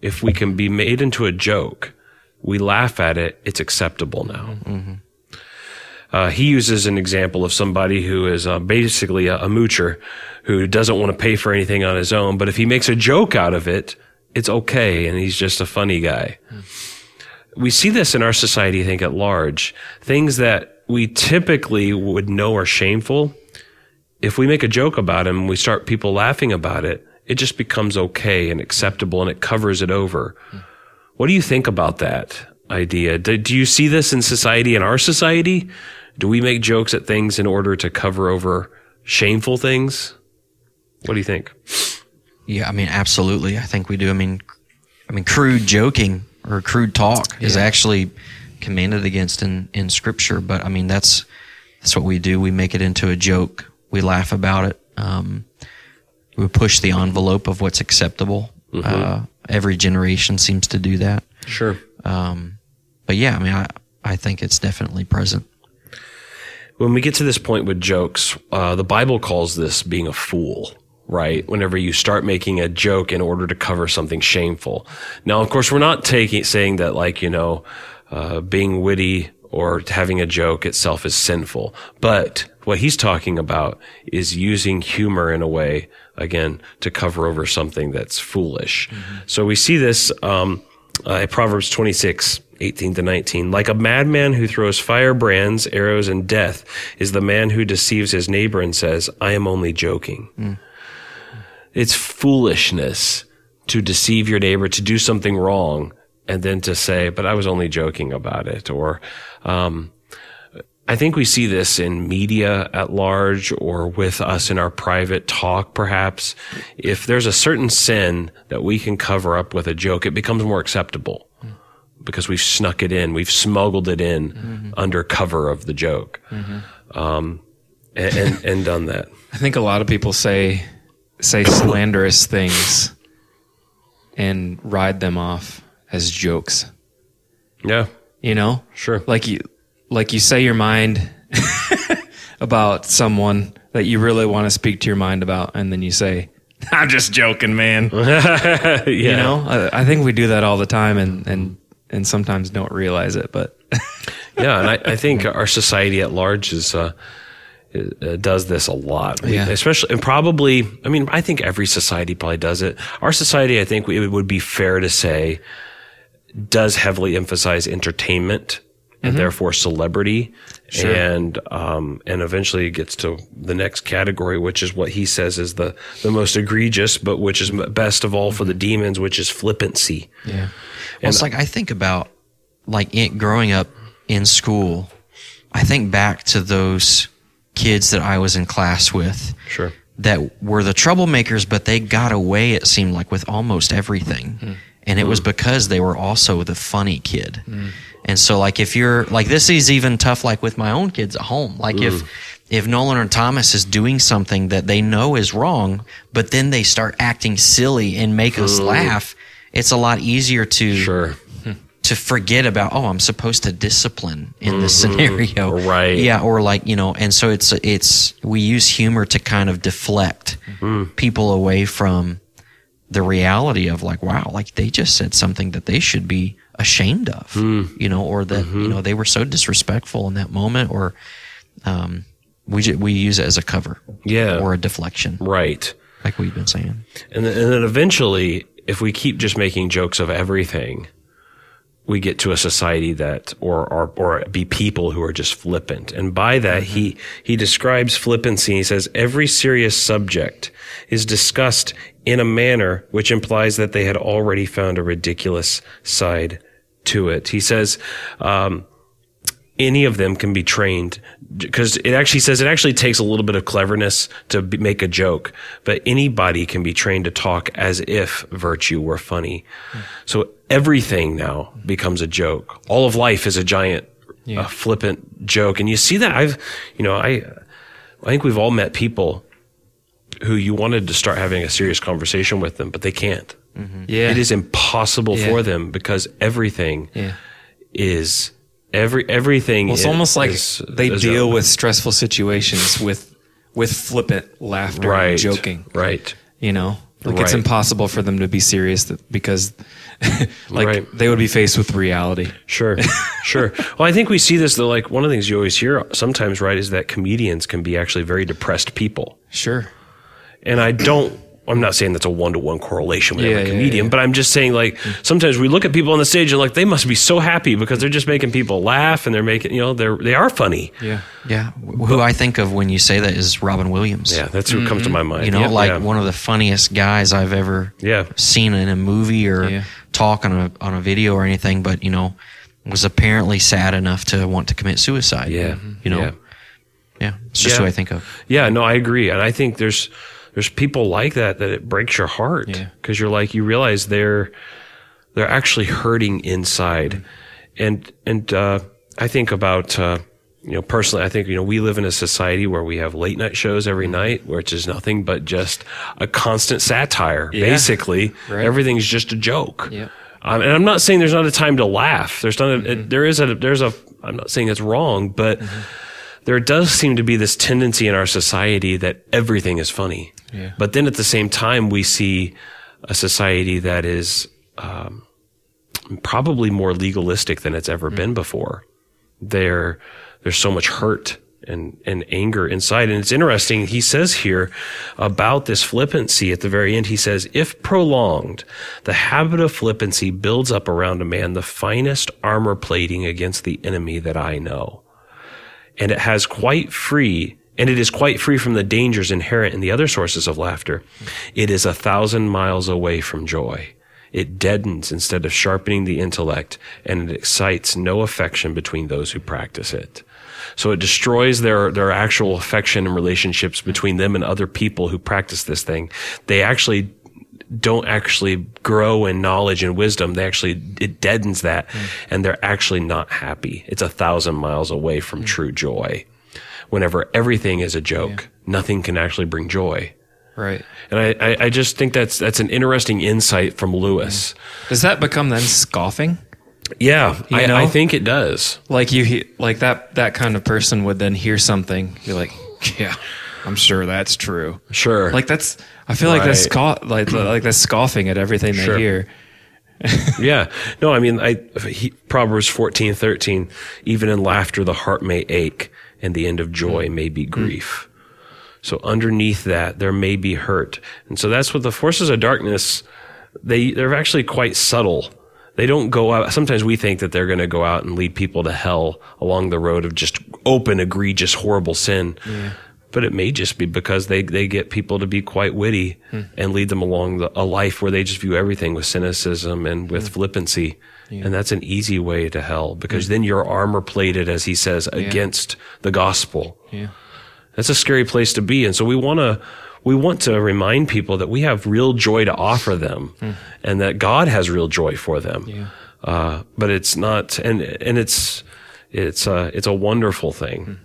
if we can be made into a joke, we laugh at it, it's acceptable now. Uh, he uses an example of somebody who is uh, basically a, a moocher who doesn't want to pay for anything on his own, but if he makes a joke out of it, it's okay, and he's just a funny guy. We see this in our society, I think, at large. Things that we typically would know are shameful, if we make a joke about them, we start people laughing about it, it just becomes okay and acceptable and it covers it over. What do you think about that idea? Do, do you see this in society, in our society? Do we make jokes at things in order to cover over shameful things? What do you think? Yeah, I mean, absolutely. I think we do. I mean, I mean, crude joking or crude talk is actually commanded against in, in scripture. But I mean, that's, that's what we do. We make it into a joke. We laugh about it. Um, we push the envelope of what's acceptable. Uh, every generation seems to do that. Sure. Um, but yeah, I mean, I, I think it's definitely present. when we get to this point with jokes, uh, the Bible calls this being a fool, right? Whenever you start making a joke in order to cover something shameful. Now, of course, we're not taking saying that like you know, uh, being witty or having a joke itself is sinful, but what he's talking about is using humor in a way again to cover over something that's foolish. So we see this. Um, uh, in Proverbs 26, 18 to 19. Like a madman who throws firebrands, arrows, and death is the man who deceives his neighbor and says, I am only joking. It's foolishness to deceive your neighbor, to do something wrong, and then to say, but I was only joking about it. Or, um, I think we see this in media at large or with us in our private talk, perhaps. If there's a certain sin that we can cover up with a joke, it becomes more acceptable because we've snuck it in, we've smuggled it in under cover of the joke, um, and, and, and done that. I think a lot of people say say slanderous things and ride them off as jokes. Yeah, You know, sure. like you like you say your mind about someone that you really want to speak to your mind about, and then you say, "I'm just joking, man." yeah. You know, I, I think we do that all the time, and and and sometimes don't realize it. But yeah, and I, I think our society at large is uh, uh, does this a lot. Yeah. especially and probably. I mean, I think every society probably does it. Our society, I think, it would be fair to say, does heavily emphasize entertainment and mm-hmm. therefore celebrity, and um, and eventually it gets to the next category, which is what he says is the the most egregious, but which is best of all for the mm-hmm. demons, which is flippancy. yeah, Well, it's like I think about like it, growing up in school. I think back to those kids that I was in class with Sure. that were the troublemakers, but they got away. It seemed like with almost everything, hmm. And it was hmm. because they were also the funny kid. Hmm. And so, like, if you're like this is even tough, like with my own kids at home. Like if if Nolan or Thomas is doing something that they know is wrong, but then they start acting silly and make us laugh, it's a lot easier to Sure. to forget about oh i'm supposed to discipline in this mm-hmm. scenario Right. yeah or like you know and so it's it's we use humor to kind of deflect hmm. people away from the reality of like wow like they just said something that they should be ashamed of you know or that you know they were so disrespectful in that moment or um we ju- we use it as a cover Yeah. or a deflection Right. like we've been saying And then, and then eventually, if we keep just making jokes of everything, we get to a society that, or, or, or be people who are just flippant. And by that, he, he describes flippancy. He says, every serious subject is discussed in a manner which implies that they had already found a ridiculous side to it. He says, um, any of them can be trained because it actually says it actually takes a little bit of cleverness to be, make a joke, but anybody can be trained to talk as if virtue were funny. So everything now becomes a joke. All of life is a giant, uh, flippant joke. And you see that I've, you know, I, I think we've all met people who you wanted to start having a serious conversation with them, but they can't. yeah, It is impossible Yeah. for them because everything Yeah. is every everything. Well, it's almost like is- they is deal with stressful situations with with flippant laughter right and joking. right. You know, Like it's impossible for them to be serious because like Right. they would be faced with reality. Sure, sure. Well, I think we see this though. Like one of the things you always hear sometimes, right, is that comedians can be actually very depressed people. Sure. And I don't. I'm not saying that's a one to one correlation with Yeah, every comedian, yeah. but I'm just saying like sometimes we look at people on the stage and like they must be so happy because they're just making people laugh and they're making you know they're they are funny. Yeah. Yeah. Who I think of when you say that is Robin Williams. Yeah, that's who comes to my mind. You know, Yeah, like yeah. one of the funniest guys I've ever Yeah. seen in a movie or Yeah. talk on a on a video or anything, but you know, was apparently sad enough to want to commit suicide. Yeah, You know. yeah. Yeah. It's just Yeah. who I think of. Yeah, no, I agree, and I think there's there's people like that that it breaks your heart Yeah. because you're like you realize they're they're actually hurting inside, and and uh, I think about uh, you know personally, I think you know we live in a society where we have late night shows every night, which is nothing but just a constant satire. Basically, Right. everything's just a joke. Yep. Um, and I'm not saying there's not a time to laugh. There's not. A, it- there is a. There's a. I'm not saying it's wrong, but there does seem to be this tendency in our society that everything is funny. Yeah. But then at the same time, we see a society that is um, probably more legalistic than it's ever been before. There, there's so much hurt and, and anger inside. And it's interesting. He says here about this flippancy at the very end. He says, if prolonged, the habit of flippancy builds up around a man the finest armor plating against the enemy that I know and it has quite free and it is quite free from the dangers inherent in the other sources of laughter. It is a thousand miles away from joy. It deadens instead of sharpening the intellect, and it excites no affection between those who practice it. So it destroys their, their actual affection and relationships between them and other people who practice this thing. They actually don't actually grow in knowledge and wisdom. They actually, it deadens that mm. and they're actually not happy. It's a thousand miles away from mm. true joy. Whenever everything is a joke, nothing can actually bring joy. Right. And I, I, I just think that's, that's an interesting insight from Lewis. Does that become then scoffing? Yeah, I? I think it does. Like you, he- like that that kind of person would then hear something. You're like, yeah, I'm sure that's true. Sure. Like that's. I feel like that's scoff, like like that's scoffing at everything Sure. they hear. yeah. No, I mean, I, he, Proverbs fourteen thirteen. even in laughter, the heart may ache and the end of joy mm. may be mm. grief. So underneath that, there may be hurt. And so that's what the forces of darkness, they, they're actually quite subtle. They don't go out. Sometimes we think that they're going to go out and lead people to hell along the road of just open, egregious, horrible sin. But it may just be because they, they get people to be quite witty hmm. and lead them along the, a life where they just view everything with cynicism and hmm. with flippancy. And that's an easy way to hell because hmm. then you're armor plated, as he says, against the gospel. Yeah. That's a scary place to be. And so we want to, we want to remind people that we have real joy to offer them and that God has real joy for them. Yeah. Uh, but it's not, and, and it's, it's, uh, it's a wonderful thing.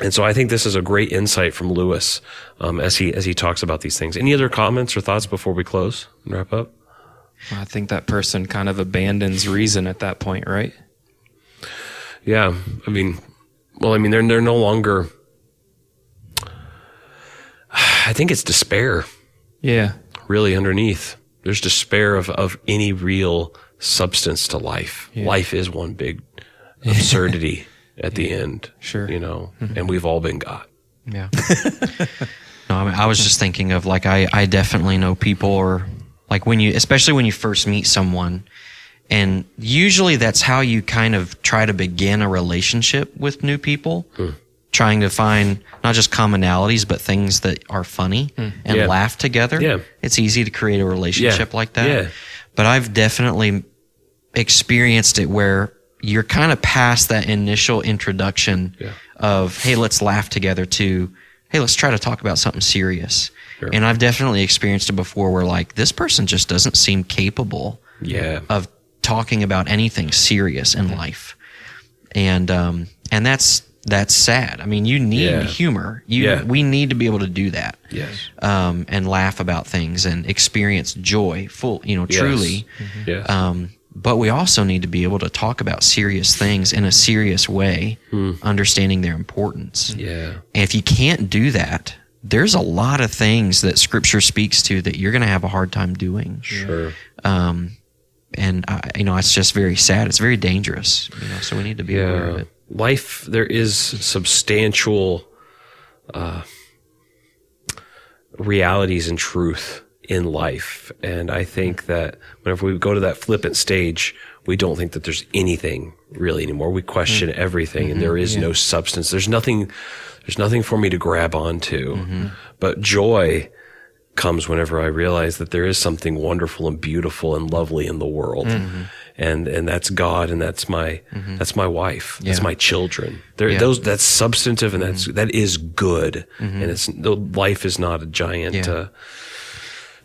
And so I think this is a great insight from Lewis, um, as he, as he talks about these things. Any other comments or thoughts before we close and wrap up? I think that person kind of abandons reason at that point, right? Yeah. I mean, well, I mean, they're, they're no longer, I think it's despair. Yeah. really underneath. There's despair of, of any real substance to life. Life is one big absurdity at the end. Sure. You know, mm-hmm. and we've all been got. Yeah. no, I, mean, I was just thinking of like I, I definitely know people or like when you especially when you first meet someone and usually that's how you kind of try to begin a relationship with new people hmm. trying to find not just commonalities but things that are funny hmm. and Yeah. laugh together Yeah. it's easy to create a relationship Yeah. like that Yeah. but i've definitely experienced it where you're kind of past that initial introduction of hey let's laugh together to hey let's try to talk about something serious and i've definitely experienced it before where like this person just doesn't seem capable Yeah. of talking about anything serious in life and um and that's that's sad i mean you need Yeah. humor you Yeah. we need to be able to do that Yes. um and laugh about things and experience joy full you know Yes. truly Yes. um, but we also need to be able to talk about serious things in a serious way, understanding their importance. Hmm. yeah. And if you can't do that, there's a lot of things that Scripture speaks to that you're going to have a hard time doing. Sure. Um, and I, you know, it's just very sad. It's very dangerous. You know, so we need to be aware of it. Life, there is substantial uh, realities and truth in life. And I think that whenever we go to that flippant stage, we don't think that there's anything really anymore. We question mm-hmm. everything and mm-hmm. there is no substance. There's nothing, there's nothing for me to grab onto. Mm-hmm. But joy comes whenever I realize that there is something wonderful and beautiful and lovely in the world. And, and that's God and that's my, that's my wife. That's my children. There, Yeah. those, that's substantive and that's, that is good. And it's, the life is not a giant, Yeah. uh,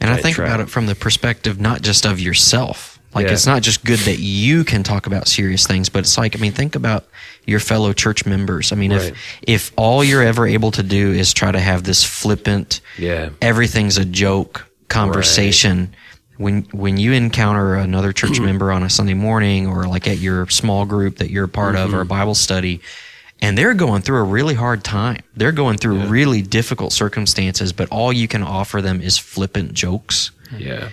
And I think trap. about it from the perspective not just of yourself. Like Yeah. it's not just good that you can talk about serious things, but it's like I mean, think about your fellow church members. I mean, Right. if if all you're ever able to do is try to have this flippant, Yeah. everything's a joke conversation. When when you encounter another church member on a Sunday morning or like at your small group that you're a part of or a mm-hmm. Bible study, and they're going through a really hard time. They're going through really difficult circumstances, but all you can offer them is flippant jokes. yeah.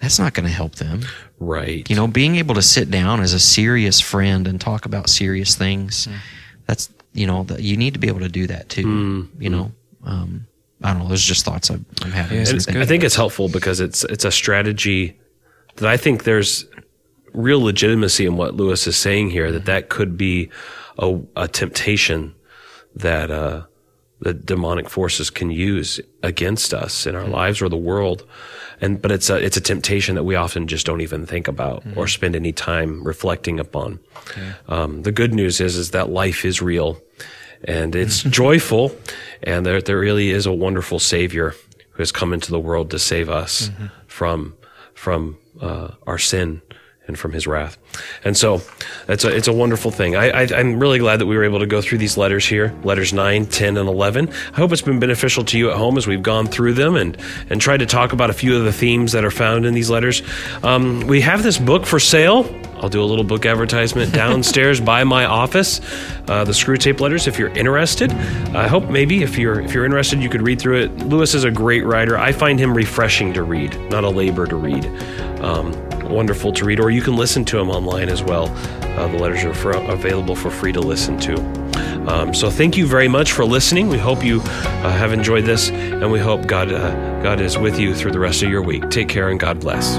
That's not going to help them. Right. You know, being able to sit down as a serious friend and talk about serious things, that's, you know, that you need to be able to do that too. You know, um, I don't know. There's just thoughts I'm, I'm having. as we And think I think it's helpful because it's it's a strategy that I think there's real legitimacy in what Lewis is saying here. That that could be a, a temptation that uh, the demonic forces can use against us in our lives or the world. And but it's a it's a temptation that we often just don't even think about or spend any time reflecting upon. Um, the good news is is that life is real, and it's joyful, and there there really is a wonderful Savior who has come into the world to save us from from uh, our sin and from His wrath. And so it's a it's a wonderful thing. I, I I'm really glad that we were able to go through these letters here, letters 9, 10, and eleven. I hope it's been beneficial to you at home as we've gone through them and and tried to talk about a few of the themes that are found in these letters. Um, we have this book for sale. I'll do a little book advertisement downstairs by my office. Uh, the Screwtape Letters, if you're interested. I hope maybe if you're if you're interested, you could read through it. Lewis is a great writer. I find him refreshing to read, not a labor to read. Um, wonderful to read, or you can listen to them online as well. Uh, the letters are for, available for free to listen to. Um, so thank you very much for listening. We hope you uh, have enjoyed this, and we hope God uh, God is with you through the rest of your week. Take care and God bless.